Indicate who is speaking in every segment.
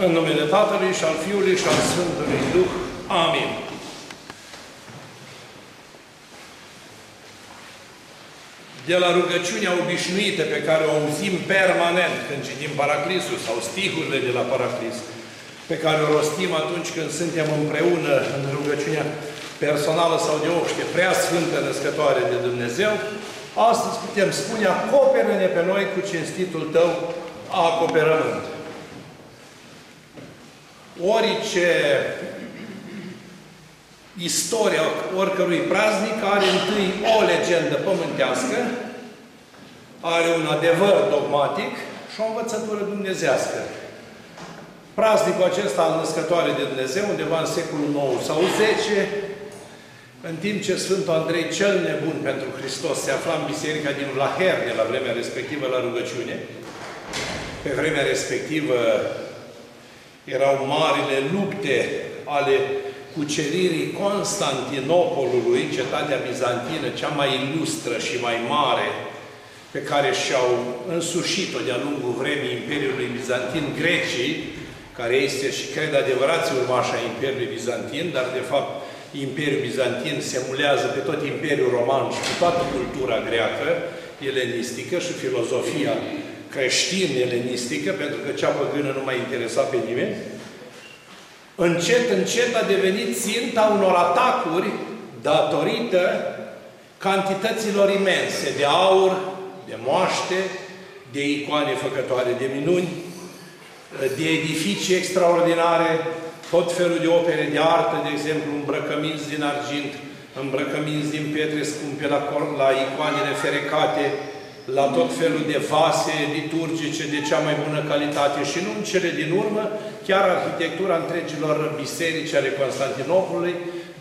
Speaker 1: În numele Tatălui și al Fiului și al Sfântului Duh. Amin. De la rugăciunea obișnuită pe care o auzim permanent când citim Paraclisul sau stihurile de la Paraclis, pe care o rostim atunci când suntem împreună în rugăciunea personală sau de obște, prea sfântă născătoare de Dumnezeu, astăzi putem spune, acoperă-ne pe noi cu cinstitul Tău acoperământ. Orice istoria oricărui praznic are întâi o legendă pământească, are un adevăr dogmatic și o învățătură dumnezească. Praznicul acesta al născătoare de Dumnezeu, undeva în secolul IX sau X, în timp ce Sfântul Andrei cel nebun pentru Hristos se afla în biserica din Vlaherne la vremea respectivă la rugăciune, pe vremea respectivă erau marile lupte ale cuceririi Constantinopolului, cetatea bizantină, cea mai ilustră și mai mare, pe care și-au însușit-o de-a lungul vremii Imperiului Bizantin, grecii, care este și cred adevărați urmașa Imperiului Bizantin, dar de fapt Imperiul Bizantin se mulează pe tot Imperiul Roman și pe toată cultura greacă, elenistică și filozofia creștin-elenistică, pentru că cea păgână nu mai interesa pe nimeni, încet, încet a devenit ținta unor atacuri datorită cantităților imense de aur, de moaște, de icoane făcătoare de minuni, de edificii extraordinare, tot felul de opere de artă, de exemplu, îmbrăcăminți din argint, îmbrăcăminți din pietre scumpe la, la icoanele ferecate, la tot felul de vase liturgice de cea mai bună calitate și nu în cele din urmă, chiar arhitectura întregilor biserici ale Constantinopolului,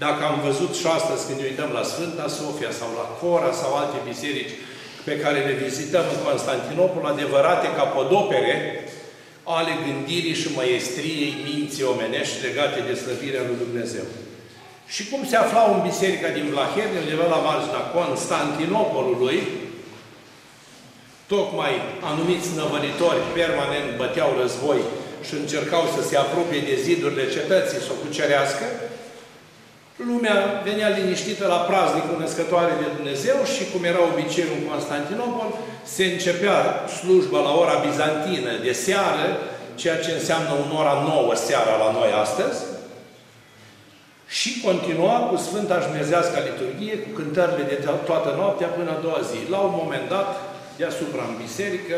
Speaker 1: dacă am văzut și astăzi când ne uităm la Sfânta Sofia sau la Cora sau alte biserici pe care le vizităm în Constantinopol, adevărate capodopere ale gândirii și măestriei minții omenești legate de slăvirea lui Dumnezeu. Și cum se aflau în biserica din Vlaherne, undeva la marginea Constantinopolului, tocmai anumiți năvălitori permanent băteau război și încercau să se apropie de zidurile cetății, să o cucerească, lumea venea liniștită la praznicul născătoare de Dumnezeu și, cum era obiceiul în Constantinopol, se începea slujba la ora bizantină de seară, ceea ce înseamnă un ora nouă seara la noi astăzi, și continua cu Sfânta Jmezească liturghie, cu cântările de toată noaptea până a doua zi. La un moment dat, deasupra în biserică,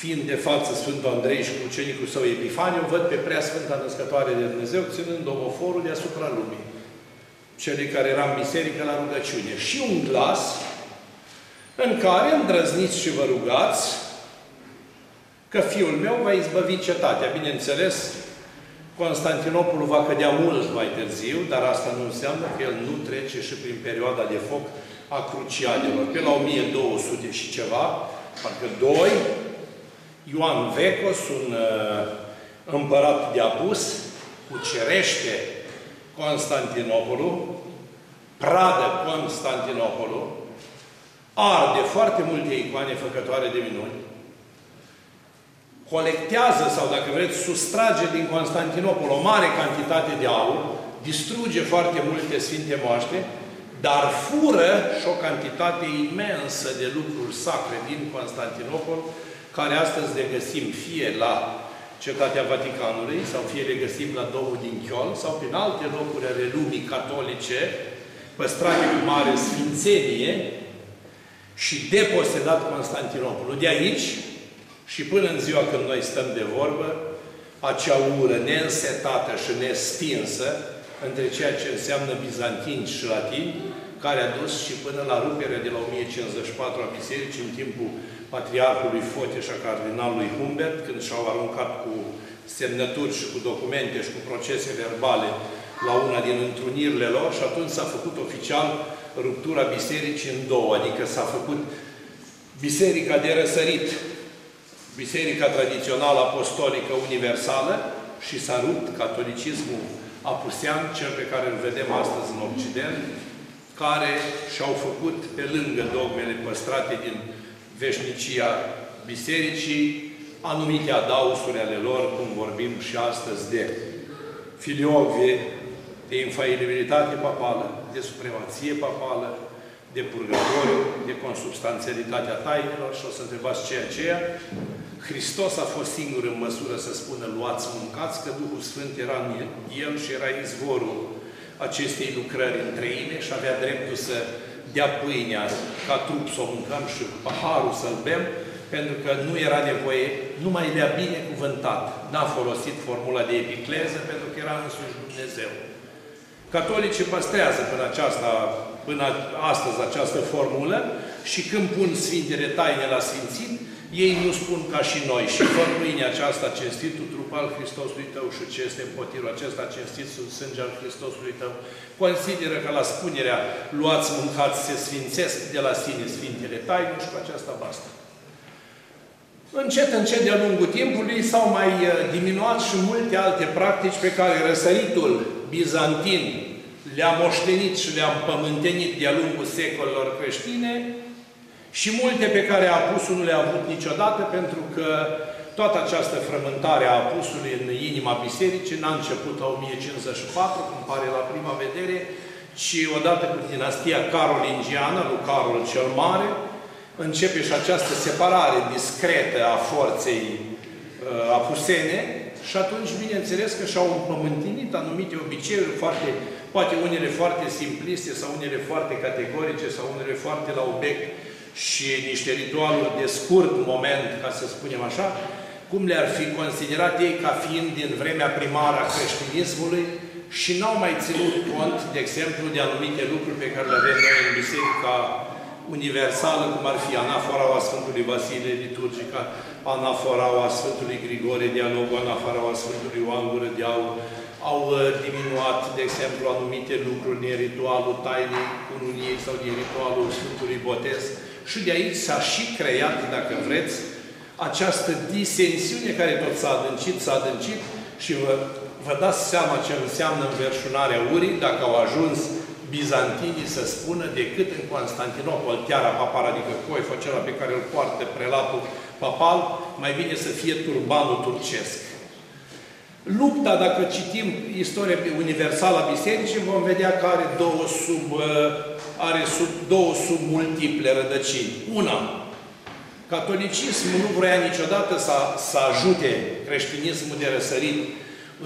Speaker 1: fiind de față Sfântul Andrei și cu ucenicul său Epifaniu, văd pe prea Sfânta Născătoare de Dumnezeu ținând omoforul deasupra lumii. Celui care era în biserică la rugăciune. Și un glas în care îndrăzniți și vă rugați că Fiul meu va izbăvi cetatea. Bineînțeles, Constantinopolul va cădea mult mai târziu, dar asta nu înseamnă că el nu trece și prin perioada de foc a cruciadelor. Pe la 1200 și ceva, parcă doi, Ioan Vecos, un uh, împărat de apus, cucerește Constantinopolul, pradă Constantinopolul, arde foarte multe icoane făcătoare de minuni, colectează sau, dacă vreți, sustrage din Constantinopol o mare cantitate de aur, distruge foarte multe sfinte moaște, dar fură și o cantitate imensă de lucruri sacre din Constantinopol, care astăzi le găsim fie la Cetatea Vaticanului, sau fie le găsim la Domul din Chiol, sau prin alte locuri ale lumii catolice, păstrate cu mare sfințenie și deposedat Constantinopolul. De aici, și până în ziua când noi stăm de vorbă, acea ură neînsetată și nestinsă între ceea ce înseamnă bizantini și latini, care a dus și până la ruperea de la 1054 a bisericii în timpul patriarhului Foteș și a cardinalului Humbert, când și-au aruncat cu semnături și cu documente și cu procese verbale la una din întrunirile lor și atunci s-a făcut oficial ruptura bisericii în două, adică s-a făcut biserica de răsărit, biserica tradițională apostolică universală și s-a rupt catolicismul apusean, cel pe care îl vedem astăzi în Occident, care și-au făcut, pe lângă dogmele păstrate din veșnicia bisericii, anumite adausuri ale lor, cum vorbim și astăzi de filiovie, de infailibilitate papală, de supremație papală, de purgatoriu, de consubstanțialitatea tainelor și o să întrebați ce aceea. Hristos a fost singur în măsură să spună luați, mâncați, că Duhul Sfânt era în El și era izvorul acestei lucrări în treime și avea dreptul să dea pâinea ca trup să o mâncăm și paharul să-l bem, pentru că nu era nevoie, numai le-a binecuvântat. N-a folosit formula de epicleză, pentru că era însuși Dumnezeu. Catolicii păstrează până, aceasta, până astăzi această formulă și când pun Sfintele Taine la Sfințit, ei nu spun ca și noi și fă pâinea aceasta cinstitul trup al Hristosului tău și ce este potirul acesta cinstit sub sânge al Hristosului tău. Consideră că la spunerea luați, mâncați, se sfințesc de la sine Sfintele Taine și cu aceasta basta. Încet, încet, de-a lungul timpului, s-au mai uh, diminuat și multe alte practici pe care răsăritul bizantin le-a moștenit și le-a împământenit de-a lungul secolelor creștine și multe pe care apusul nu le-a avut niciodată, pentru că toată această frământare a apusului în inima bisericii n-a început la 1054, cum pare la prima vedere, ci odată cu dinastia carolingiană, lui Carol cel Mare, începe și această separare discretă a forței uh, apusene și atunci, bineînțeles că și-au împământinit anumite obiceiuri foarte, poate unele foarte simpliste sau unele foarte categorice sau unele foarte la obiect și niște ritualuri de scurt moment, ca să spunem așa, cum le-ar fi considerat ei ca fiind din vremea primară a creștinismului și n-au mai ținut cont, de exemplu, de anumite lucruri pe care le avem noi în biserica universală, cum ar fi anaforaua Sfântului Vasile liturgica, anaforaua Sfântului Grigore Dialogul, anaforaua Sfântului Ioan Gură de Aur, au uh, diminuat, de exemplu, anumite lucruri din ritualul tainei cununiei sau din ritualul Sfântului Botez. Și de aici s-a și creat, dacă vreți, această disensiune care tot s-a adâncit, s-a adâncit și vă, vă dați seama ce înseamnă înverșunarea urii, dacă au ajuns bizantinii să spună decât în Constantinopol, tiara papal, adică coiful acela pe care îl poartă prelatul papal, mai bine să fie turbanul turcesc. Lupta, dacă citim istoria universală a Bisericii, vom vedea că are două sub, uh, are sub, două sub multiple rădăcini. Una, catolicismul nu vrea niciodată să, să ajute creștinismul de răsărit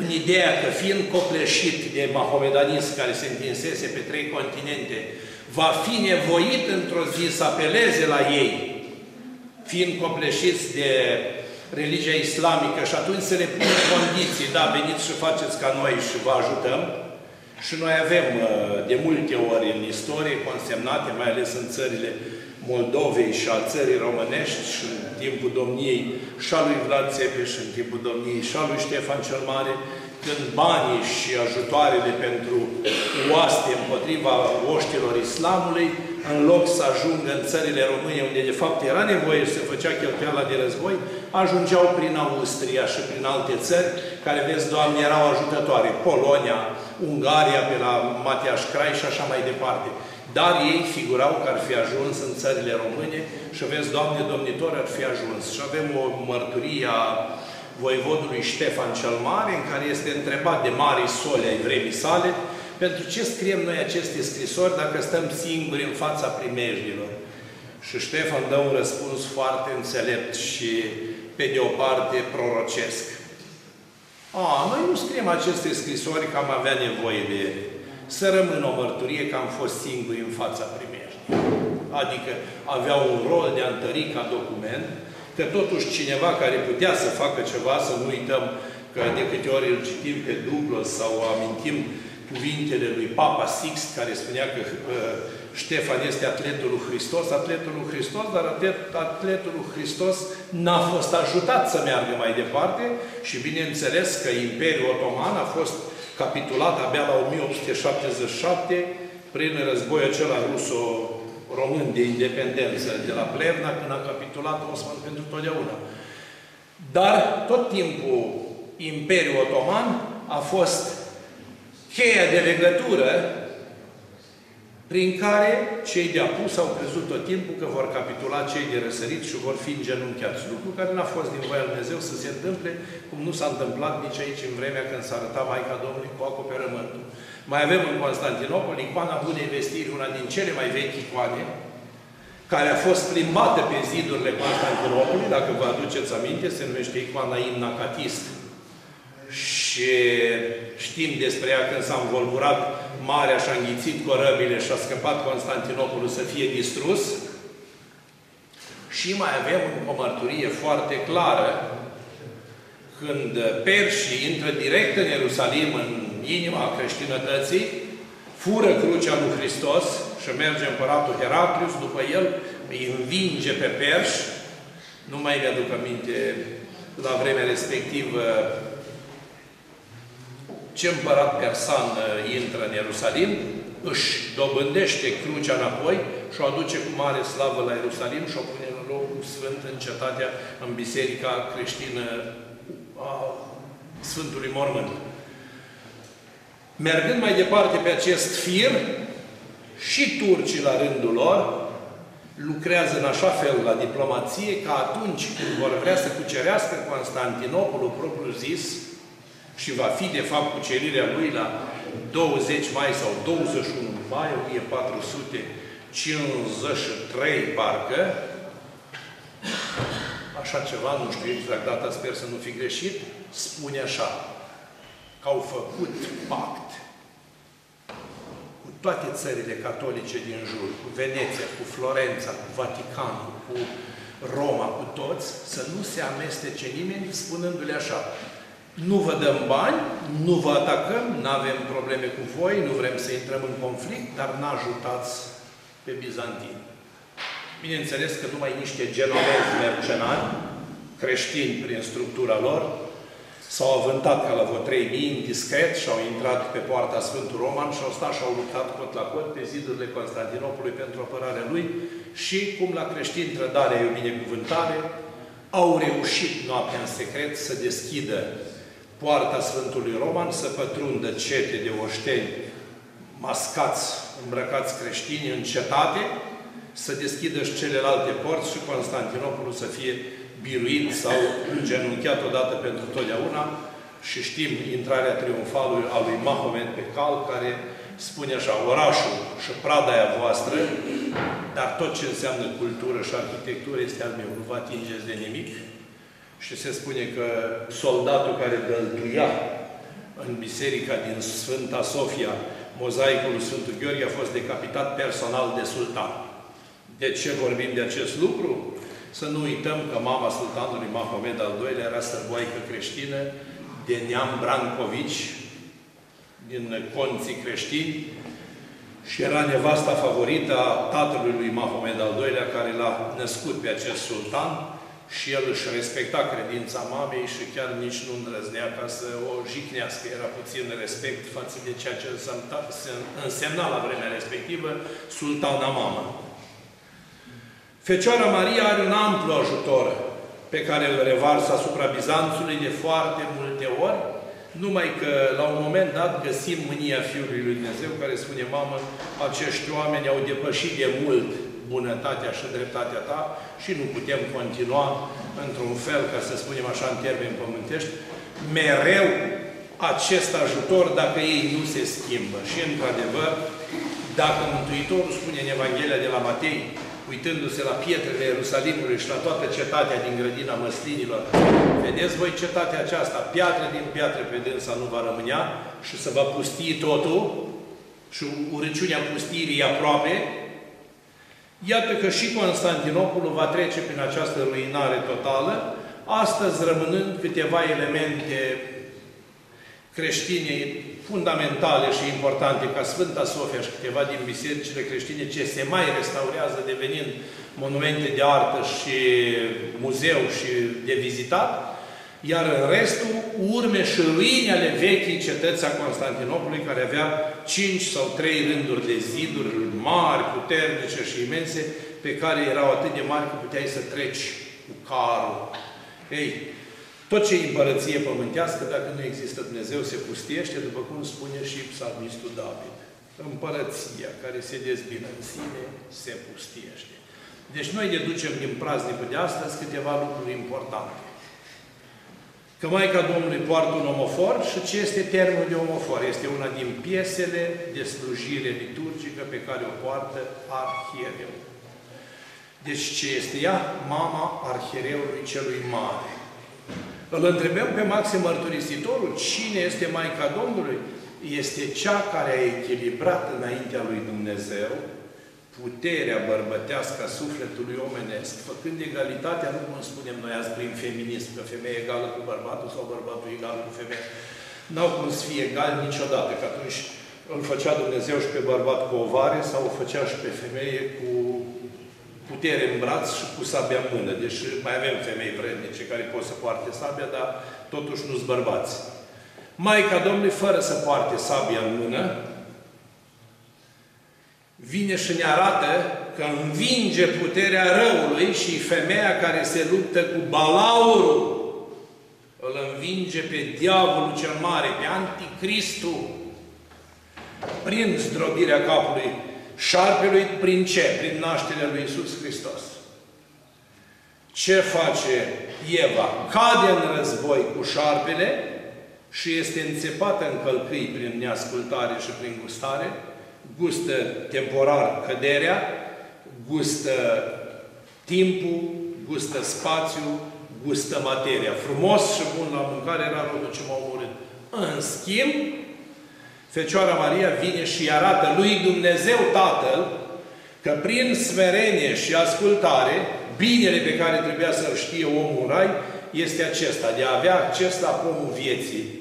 Speaker 1: în ideea că fiind copleșit de mahomedanism care se întinsese pe trei continente, va fi nevoit într-o zi să apeleze la ei, fiind copleșiți de religia islamică și atunci să le pună condiții, da, veniți și faceți ca noi și vă ajutăm. Și noi avem uh, de multe ori în istorie consemnate, mai ales în țările Moldovei și a țării românești și în timpul domniei și a lui Vlad Țepeș, în timpul domniei și a lui Ștefan cel Mare, când banii și ajutoarele pentru oaste împotriva oștilor islamului, în loc să ajungă în țările României, unde de fapt era nevoie și se făcea cheltuiala de război, ajungeau prin Austria și prin alte țări, care, vezi, Doamne, erau ajutătoare. Polonia, Ungaria, pe la Matiaș Crai și așa mai departe. Dar ei figurau că ar fi ajuns în țările române și vezi, Doamne, domnitor, ar fi ajuns. Și avem o mărturie a voivodului Ștefan cel Mare, în care este întrebat de mari soli ai vremii sale, pentru ce scriem noi aceste scrisori dacă stăm singuri în fața primejdilor? Și Ștefan dă un răspuns foarte înțelept și, pe de o parte, prorocesc. A, noi nu scriem aceste scrisori că am avea nevoie de ele să rămână o mărturie că am fost singuri în fața primeștii. Adică avea un rol de a întări ca document, că totuși cineva care putea să facă ceva, să nu uităm că de câte ori îl citim pe Douglas sau amintim cuvintele lui Papa Six, care spunea că uh, Ștefan este atletul lui Hristos, atletul lui Hristos, dar atlet, atletul lui Hristos n-a fost ajutat să meargă mai departe și bineînțeles că Imperiul Otoman a fost capitulat abia la 1877 prin războiul acela ruso-român de independență de la Plevna, când a capitulat Osman pentru totdeauna. Dar tot timpul Imperiul Otoman a fost cheia de legătură prin care cei de apus au crezut tot timpul că vor capitula cei de răsărit și vor fi îngenunchiați. Lucru care n-a fost din voia Lui Dumnezeu să se întâmple, cum nu s-a întâmplat nici aici în vremea când s-a arătat Maica Domnului cu acoperământul. Mai avem în Constantinopol icoana Bunei Vestiri, una din cele mai vechi icoane, care a fost plimbată pe zidurile Constantinopolului, dacă vă aduceți aminte, se numește icoana Imna Catist. Și știm despre ea când s-a învolburat marea și a înghițit corăbile și a scăpat Constantinopolul să fie distrus. Și mai avem o mărturie foarte clară când perșii intră direct în Ierusalim, în inima creștinătății, fură crucea lui Hristos și merge împăratul Heraclius, după el îi învinge pe perși, nu mai mi-aduc aminte la vremea respectivă ce împărat persan uh, intră în Ierusalim, își dobândește crucea înapoi și o aduce cu mare slavă la Ierusalim și o pune în locul sfânt în cetatea, în biserica creștină a Sfântului Mormânt. Mergând mai departe pe acest fir, și turcii la rândul lor lucrează în așa fel la diplomație că atunci când vor vrea să cucerească Constantinopolul propriu zis și va fi de fapt cucerirea lui la 20 mai sau 21 mai 1453 parcă, așa ceva, nu știu exact data, sper să nu fi greșit, spune așa, că au făcut pact cu toate țările catolice din jur, cu Veneția, cu Florența, cu Vaticanul, cu Roma, cu toți, să nu se amestece nimeni spunându-le așa, nu vă dăm bani, nu vă atacăm, nu avem probleme cu voi, nu vrem să intrăm în conflict, dar n-ajutați pe bizantini. Bineînțeles că numai niște genovezi mercenari, creștini prin structura lor, S-au avântat ca la vreo 3.000 discret și au intrat pe poarta Sfântul Roman și au stat și au luptat cot la cot pe zidurile Constantinopolului pentru apărarea lui și, cum la creștini trădare e o binecuvântare, au reușit noaptea în secret să deschidă poarta Sfântului Roman, să pătrundă cete de oșteni mascați, îmbrăcați creștini în cetate, să deschidă și celelalte porți și Constantinopolul să fie biruit sau genunchiat odată pentru totdeauna și știm intrarea triumfală a lui Mahomet pe cal, care spune așa, orașul și pradaia voastră, dar tot ce înseamnă cultură și arhitectură este al meu, nu vă atingeți de nimic. Și se spune că soldatul care dăltuia în biserica din Sfânta Sofia, mozaicul lui Sfântul Gheorghe a fost decapitat personal de sultan. De ce vorbim de acest lucru? Să nu uităm că mama sultanului Mahomed al II-lea era sărboaică creștină de neam Brancovici, din conții creștini, și era nevasta favorită a tatălui lui Mahomed al II-lea, care l-a născut pe acest sultan și el își respecta credința mamei și chiar nici nu îndrăznea ca să o jicnească. Era puțin respect față de ceea ce însemna la vremea respectivă sultana mama. Fecioara Maria are un amplu ajutor pe care îl revarsă asupra Bizanțului de foarte multe ori, numai că la un moment dat găsim mânia Fiului lui Dumnezeu care spune, mamă, acești oameni au depășit de mult bunătatea și dreptatea ta și nu putem continua într-un fel, ca să spunem așa în termeni pământești, mereu acest ajutor dacă ei nu se schimbă. Și într-adevăr, dacă Mântuitorul spune în Evanghelia de la Matei, uitându-se la pietrele Ierusalimului și la toată cetatea din grădina măslinilor. Vedeți voi cetatea aceasta, piatră din piatră pe dânsa nu va rămânea și să va pustii totul și urăciunea pustirii aproape. Iată că și Constantinopolul va trece prin această ruinare totală, astăzi rămânând câteva elemente creștine fundamentale și importante ca Sfânta Sofia și câteva din bisericile creștine ce se mai restaurează devenind monumente de artă și muzeu și de vizitat, iar în restul, urme și ruine ale vechii cetăți a Constantinopolului, care avea cinci sau trei rânduri de ziduri mari, puternice și imense, pe care erau atât de mari că puteai să treci cu carul. Ei, tot ce e împărăție pământească, dacă nu există Dumnezeu, se pustiește, după cum spune și psalmistul David. împărăția care se dezbină în sine, se pustiește. Deci noi deducem din praznicul de astăzi câteva lucruri importante. Că Maica Domnului poartă un omofor și ce este termenul de omofor? Este una din piesele de slujire liturgică pe care o poartă arhiereu. Deci ce este ea? Mama arhiereului celui mare. Îl întrebăm pe Maxim Mărturisitorul, cine este Maica Domnului? Este cea care a echilibrat înaintea lui Dumnezeu puterea bărbătească a sufletului omenesc, făcând egalitatea, nu cum spunem noi azi prin feminism, că femeia egală cu bărbatul sau bărbatul egal cu femeia. N-au cum să fie egal niciodată, că atunci îl făcea Dumnezeu și pe bărbat cu ovare sau o făcea și pe femeie cu putere în braț și cu sabia în mână. Deci mai avem femei vrednice care pot să poarte sabia, dar totuși nu-s bărbați. Maica Domnului, fără să poarte sabia în mână, vine și ne arată că învinge puterea răului și femeia care se luptă cu balaurul îl învinge pe diavolul cel mare, pe anticristul, prin zdrobirea capului șarpelui, prin ce? Prin nașterea lui Isus Hristos. Ce face Eva? Cade în război cu șarpele și este înțepată în călcâi prin neascultare și prin gustare, gustă temporar căderea, gustă timpul, gustă spațiu, gustă materia. Frumos și bun la mâncare era rodul ce m-a omorât. În schimb, Fecioara Maria vine și arată lui Dumnezeu Tatăl că prin smerenie și ascultare, binele pe care trebuia să-l știe omul în rai, este acesta, de a avea acces la pomul vieții,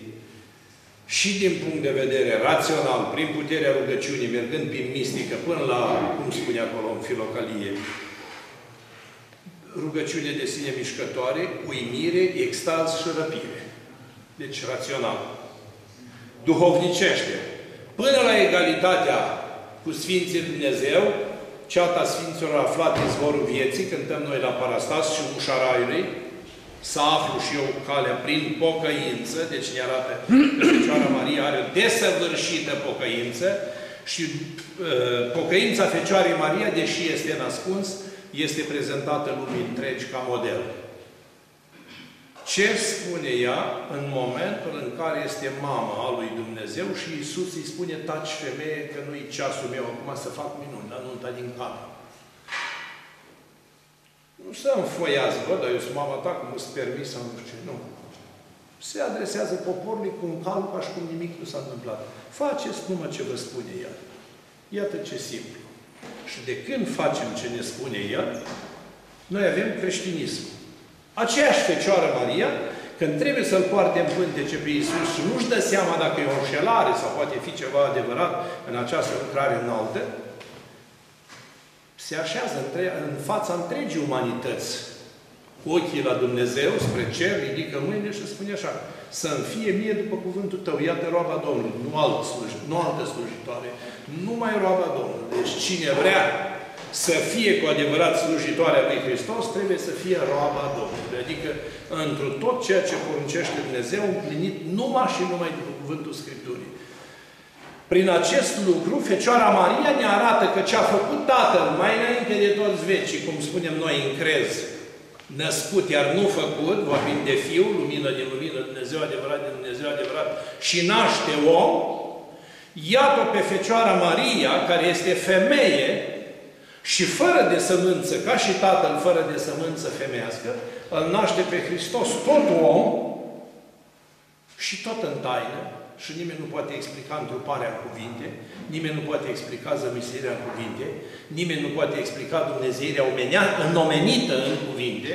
Speaker 1: și din punct de vedere rațional, prin puterea rugăciunii, mergând prin mistică, până la, cum spune acolo în filocalie, rugăciune de sine mișcătoare, uimire, extaz și răpire. Deci rațional. Duhovnicește. Până la egalitatea cu Sfinții Dumnezeu, ceata Sfinților aflat izvorul vieții, cântăm noi la Parastas și ușa Raiului, să aflu și eu calea prin pocăință, deci ne arată că Fecioara Maria are o desăvârșită pocăință și uh, pocăința Fecioarei Maria, deși este nascuns, este prezentată lumii întregi ca model. Ce spune ea în momentul în care este mama a lui Dumnezeu și Isus îi spune, taci femeie, că nu-i ceasul meu acum să fac minuni la nunta din cameră. Nu să înfoiază, bă, dar eu sunt mama ta, cum îți permis să nu știu ce. Nu. Se adresează poporului cu un cal ca și cum nimic nu s-a întâmplat. Faceți numai ce vă spune El. Iată ce simplu. Și de când facem ce ne spune El, noi avem creștinism. Aceeași Fecioară Maria, când trebuie să-L poarte în pântece pe Iisus și nu-și dă seama dacă e o înșelare sau poate fi ceva adevărat în această lucrare înaltă, se așează între, în fața întregii umanități, cu ochii la Dumnezeu, spre cer, ridică mâinile și spune așa, să-mi fie mie după cuvântul tău, iată roaba Domnului, nu, alt sluj, nu altă slujitoare, numai roaba Domnului. Deci cine vrea să fie cu adevărat slujitoarea lui Hristos, trebuie să fie roaba Domnului. Adică, într tot ceea ce poruncește Dumnezeu, împlinit numai și numai după cuvântul Scripturii. Prin acest lucru, Fecioara Maria ne arată că ce a făcut Tatăl mai înainte de toți vecii, cum spunem noi în crez, născut, iar nu făcut, vorbim de Fiu, lumină din lumină, Dumnezeu adevărat din Dumnezeu adevărat, și naște om, iată pe Fecioara Maria, care este femeie și fără de sămânță, ca și Tatăl fără de sămânță femească, îl naște pe Hristos tot om și tot în taină, și nimeni nu poate explica întruparea în cuvinte, nimeni nu poate explica zămisirea în cuvinte, nimeni nu poate explica Dumnezeirea omenea, înomenită în cuvinte,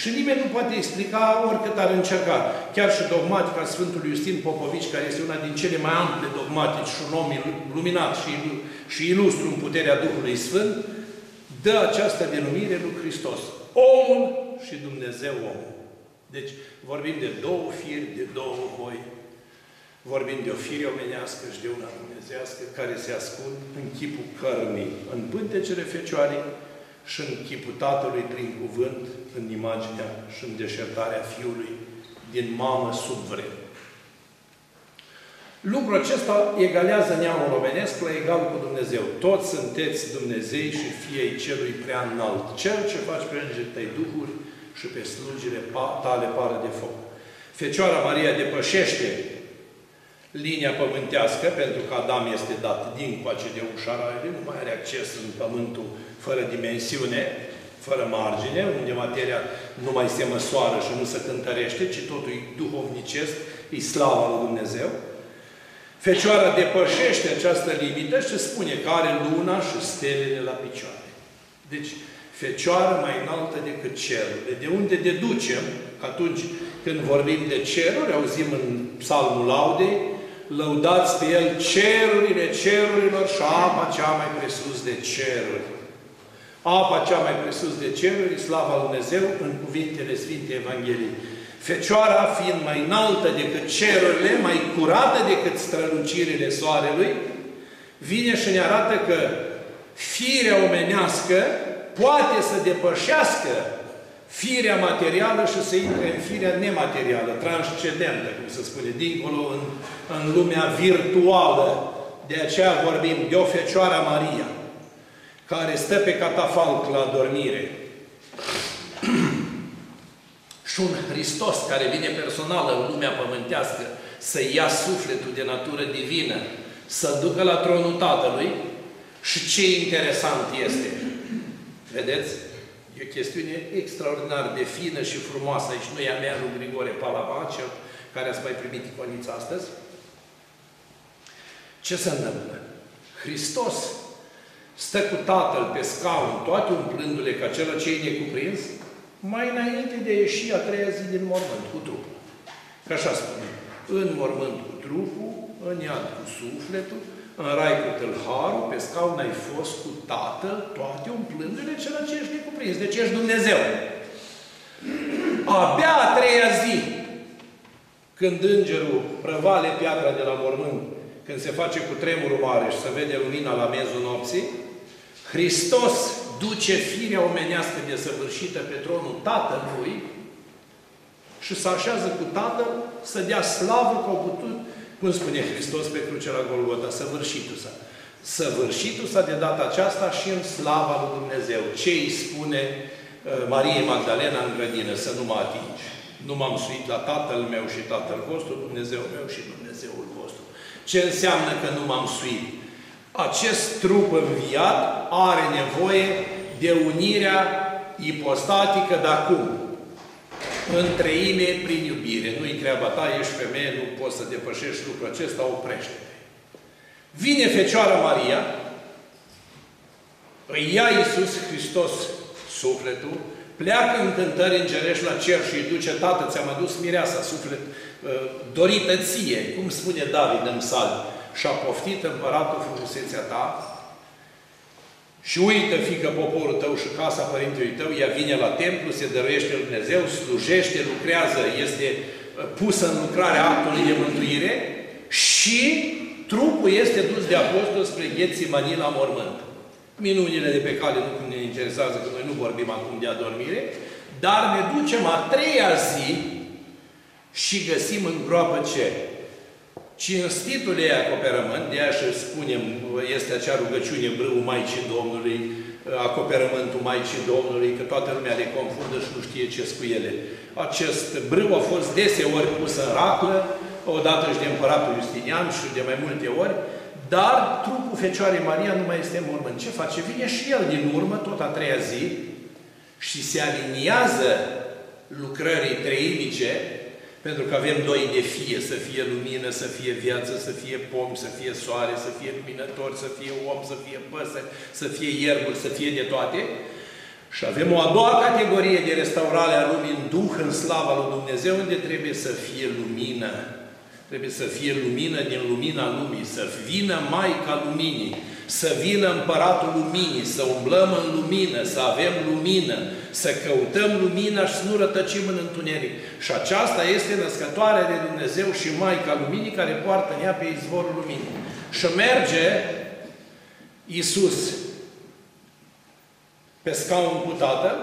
Speaker 1: și nimeni nu poate explica oricât ar încerca. Chiar și dogmatica Sfântului Iustin Popovici, care este una din cele mai ample dogmatici și un om luminat și, și ilustru în puterea Duhului Sfânt, dă această denumire lui Hristos. Omul și Dumnezeu omul. Deci vorbim de două firi, de două voi, Vorbim de o fire omenească și de una dumnezească care se ascund în chipul cărnii, în pântecele Fecioarei și în chipul Tatălui prin cuvânt, în imaginea și în deșertarea Fiului din mamă sub vreme. Lucrul acesta egalează neamul omenesc la egal cu Dumnezeu. Toți sunteți Dumnezei și fiei celui prea înalt. Cel ce faci pe îngerii tăi duhuri și pe slujile tale pară de foc. Fecioara Maria depășește linia pământească, pentru că Adam este dat din coace de ușa nu mai are acces în pământul fără dimensiune, fără margine, unde materia nu mai se măsoară și nu se cântărește, ci totul e duhovnicesc, e slava lui Dumnezeu. Fecioara depășește această limită și spune că are luna și stelele la picioare. Deci, fecioară mai înaltă decât cerurile. De unde deducem că atunci când vorbim de ceruri, auzim în psalmul laudei, lăudați pe el cerurile cerurilor și apa cea mai presus de ceruri. Apa cea mai presus de ceruri, slava Lui Dumnezeu, în cuvintele Sfintei Evangheliei. Fecioara fiind mai înaltă decât cerurile, mai curată decât strălucirile soarelui, vine și ne arată că firea omenească poate să depășească firea materială și să intre în firea nematerială, transcendentă, cum se spune, dincolo în, în lumea virtuală. De aceea vorbim de o Fecioara Maria, care stă pe catafalc la dormire. și un Hristos care vine personal în lumea pământească să ia sufletul de natură divină, să-l ducă la tronul Tatălui și ce interesant este. Vedeți? E o chestiune extraordinar de fină și frumoasă. Aici nu e a mea lui Grigore Palava, cel care ați mai primit iconița astăzi. Ce se întâmplă? Hristos stă cu Tatăl pe scaun, toate umplându-le ca cel ce e necuprins, mai înainte de a ieși a treia zi din mormânt cu trupul. Că așa spune. În mormânt cu trupul, în iad cu sufletul, în rai cu tâlharul, pe scaun ai fost cu Tatăl, toate umplându-le cel ce ești necuprins. Deci ești Dumnezeu. Abia a treia zi, când îngerul prăvale piatra de la mormânt, când se face cu tremurul mare și se vede lumina la mezul nopții, Hristos duce firea omenească desăvârșită pe tronul Tatălui și se așează cu Tatăl să dea slavă că au putut cum spune Hristos pe cruce la Golgota? Săvârșitul s-a. Săvârșitul s-a de data aceasta și în slava lui Dumnezeu. Ce îi spune uh, Marie Magdalena în grădină? Să nu mă atingi. Nu m-am suit la Tatăl meu și Tatăl vostru, Dumnezeu meu și Dumnezeul vostru. Ce înseamnă că nu m-am suit? Acest trup înviat are nevoie de unirea ipostatică, dar cum? În treime prin iubire. Nu-i treaba ta, ești femeie, nu poți să depășești lucrul acesta, oprește-te. Vine Fecioara Maria, îi ia Iisus Hristos sufletul, pleacă în cântări îngerești la cer și îi duce, Tată, ți-am adus mireasa, suflet, uh, dorită ție, cum spune David în sal, și-a poftit împăratul frumusețea ta, și uită, fică, poporul tău și casa părintelui tău, ea vine la templu, se dăruiește lui Dumnezeu, slujește, lucrează, este uh, pusă în lucrarea actului de mântuire și trupul este dus de apostol spre Gheții la mormânt. Minunile de pe cale nu ne interesează, că noi nu vorbim acum de adormire, dar ne ducem a treia zi și găsim în groapă ce? Cinstitul ei acoperământ, de aia și spunem, este acea rugăciune brâul Maicii Domnului, acoperământul Maicii Domnului, că toată lumea le confundă și nu știe ce cu ele. Acest brâu a fost deseori pus în raclă, odată și de împăratul Justinian și de mai multe ori, dar trupul Fecioarei Maria nu mai este mormânt. Ce face? Vine și el din urmă, tot a treia zi, și se aliniază lucrării treimice pentru că avem doi de fie, să fie lumină, să fie viață, să fie pom, să fie soare, să fie luminător, să fie om, să fie păsări, să fie ierburi, să fie de toate. Și avem o a doua categorie de restaurare a lumii în Duh, în slava lui Dumnezeu, unde trebuie să fie lumină. Trebuie să fie lumină din lumina lumii, să vină Maica Luminii, să vină Împăratul Luminii, să umblăm în lumină, să avem lumină, să căutăm lumina și să nu rătăcim în întuneric. Și aceasta este născătoarea de Dumnezeu și Maica Luminii care poartă în ea pe izvorul luminii. Și merge Iisus pe scaun cu Tatăl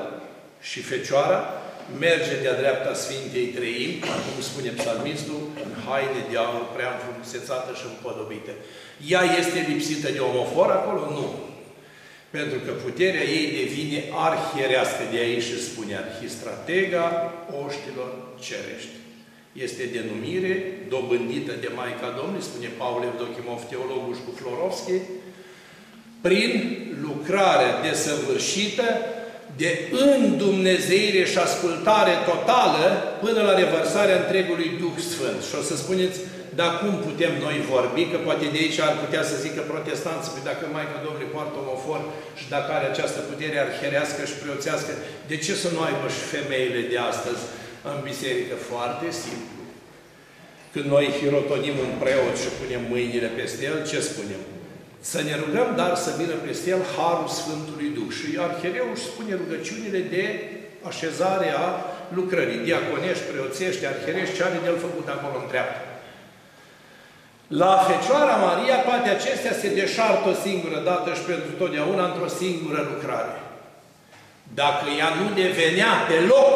Speaker 1: și Fecioara merge de-a dreapta Sfintei Treim, cum spune psalmistul, în haine de aur prea înfrumusețată și împodobită. Ea este lipsită de omofor acolo? Nu. Pentru că puterea ei devine arhierească, de aici și spune arhistratega oștilor cerești. Este denumire dobândită de Maica Domnului, spune Paul Evdochimov, teologul cu Florovski, prin lucrare desăvârșită de îndumnezeire și ascultare totală până la revărsarea întregului Duh Sfânt. Și o să spuneți, dar cum putem noi vorbi? Că poate de aici ar putea să zică protestanții, păi dacă Maica Domnului poartă omofor și dacă are această putere arherească și preoțească, de ce să nu aibă și femeile de astăzi în biserică? Foarte simplu. Când noi hirotonim un preot și punem mâinile peste el, ce spunem? Să ne rugăm, dar să vină peste el Harul Sfântului Duh. Și Arhereul își spune rugăciunile de așezare a lucrării, diaconești, preoțești, arherești, ce are de el făcut acolo în dreapta. La Fecioara Maria, toate acestea se deșartă o singură dată și pentru totdeauna într-o singură lucrare. Dacă ea nu devenea pe loc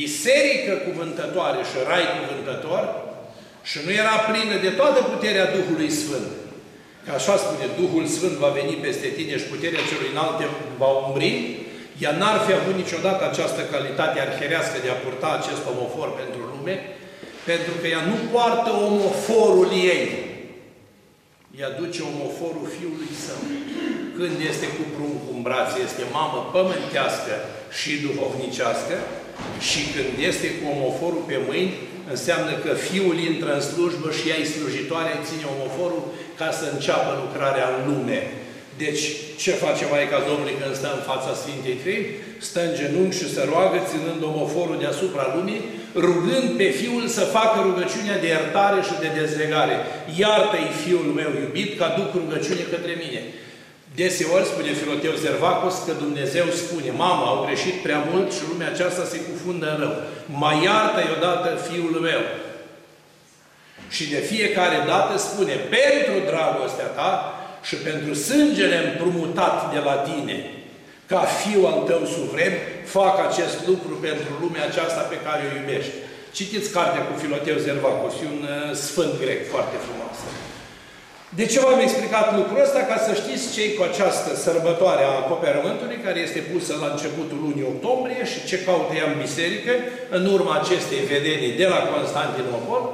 Speaker 1: biserică cuvântătoare și rai cuvântător, și nu era plină de toată puterea Duhului Sfânt, Că așa spune, Duhul Sfânt va veni peste tine și puterea celui înalte va umbri, ea n-ar fi avut niciodată această calitate arherească de a purta acest omofor pentru lume, pentru că ea nu poartă omoforul ei. Ea duce omoforul fiului său. Când este cu prunc în brațe, este mamă pământească și duhovnicească, și când este cu omoforul pe mâini, înseamnă că fiul intră în slujbă și ea e slujitoare, ține omoforul ca să înceapă lucrarea în lume. Deci, ce face Maica Domnului când stă în fața Sfintei Trei? Stă în genunchi și se roagă, ținând omoforul deasupra lumii, rugând pe Fiul să facă rugăciunea de iertare și de dezlegare. Iartă-i Fiul meu iubit, că aduc rugăciune către mine. Deseori spune Filoteu Zervacos că Dumnezeu spune, mama, au greșit prea mult și lumea aceasta se cufundă în rău. Mai iartă-i odată Fiul meu. Și de fiecare dată spune, pentru dragostea ta și pentru sângele împrumutat de la tine, ca fiu al tău suvrem, fac acest lucru pentru lumea aceasta pe care o iubești. Citiți cartea cu Filoteu Zervacos, e un uh, sfânt grec foarte frumos. De ce v-am explicat lucrul ăsta? Ca să știți cei cu această sărbătoare a acoperământului, care este pusă la începutul lunii octombrie și ce caută ea în biserică, în urma acestei vedenii de la Constantinopol,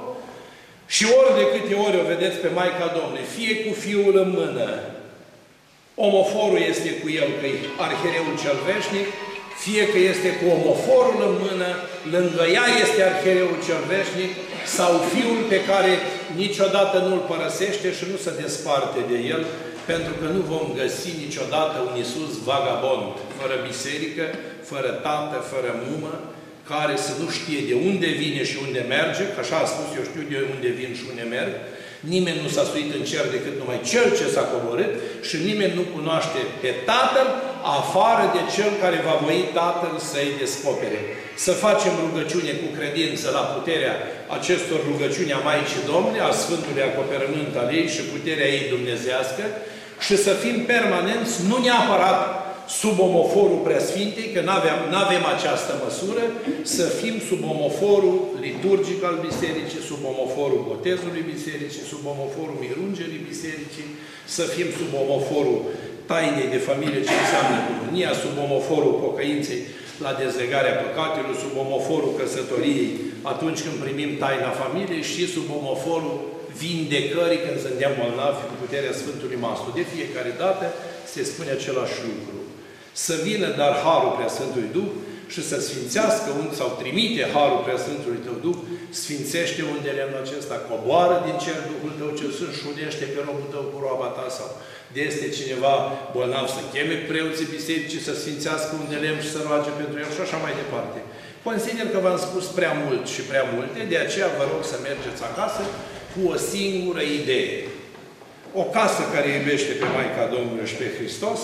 Speaker 1: și ori de câte ori o vedeți pe Maica Domnului, fie cu fiul în mână, omoforul este cu el, că e arhereul cel veșnic, fie că este cu omoforul în mână, lângă ea este arhereul cel veșnic, sau fiul pe care niciodată nu-l părăsește și nu se desparte de el, pentru că nu vom găsi niciodată un Iisus vagabond, fără biserică, fără tată, fără mumă, care să nu știe de unde vine și unde merge, că așa a spus, eu știu de unde vin și unde merg, nimeni nu s-a suit în cer decât numai Cel ce s-a coborât și nimeni nu cunoaște pe Tatăl afară de Cel care va voi Tatăl să-i descopere. Să facem rugăciune cu credință la puterea acestor rugăciuni a Maicii Domnului, a Sfântului acoperământ al ei și puterea ei dumnezească și să fim permanenți, nu neapărat sub omoforul preasfintei, că nu avem această măsură, să fim sub omoforul liturgic al bisericii, sub omoforul botezului bisericii, sub omoforul mirungerii bisericii, să fim sub omoforul tainei de familie, ce înseamnă comunia, sub omoforul pocăinței la dezlegarea păcatelor, sub omoforul căsătoriei, atunci când primim taina familiei și sub omoforul vindecării când suntem bolnavi cu puterea Sfântului Mastru. De fiecare dată se spune același lucru să vină dar Harul Preasfântului Duh și să sfințească unde sau trimite Harul Preasfântului Tău Duh, sfințește unde lemnul acesta, coboară din cer Duhul Tău ce sunt și unește pe robul Tău cu roaba Ta sau de este cineva bolnav să cheme preoții bisericii să sfințească unde lemn și să roage pentru el și așa mai departe. Consider că v-am spus prea mult și prea multe, de aceea vă rog să mergeți acasă cu o singură idee. O casă care iubește pe Maica Domnului și pe Hristos,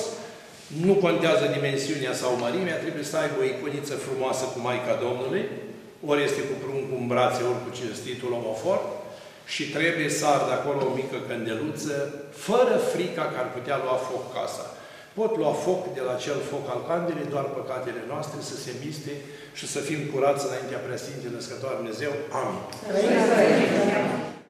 Speaker 1: nu contează dimensiunea sau mărimea, trebuie să aibă o iconiță frumoasă cu Maica Domnului, ori este cu pruncul în brațe, ori cu cinstitul omofor, și trebuie să ardă acolo o mică candeluță, fără frica că ar putea lua foc casa. pot lua foc de la cel foc al candelei, doar păcatele noastre să se miste și să fim curați înaintea Preasfintei Născătoare Dumnezeu. Amin.
Speaker 2: Amin.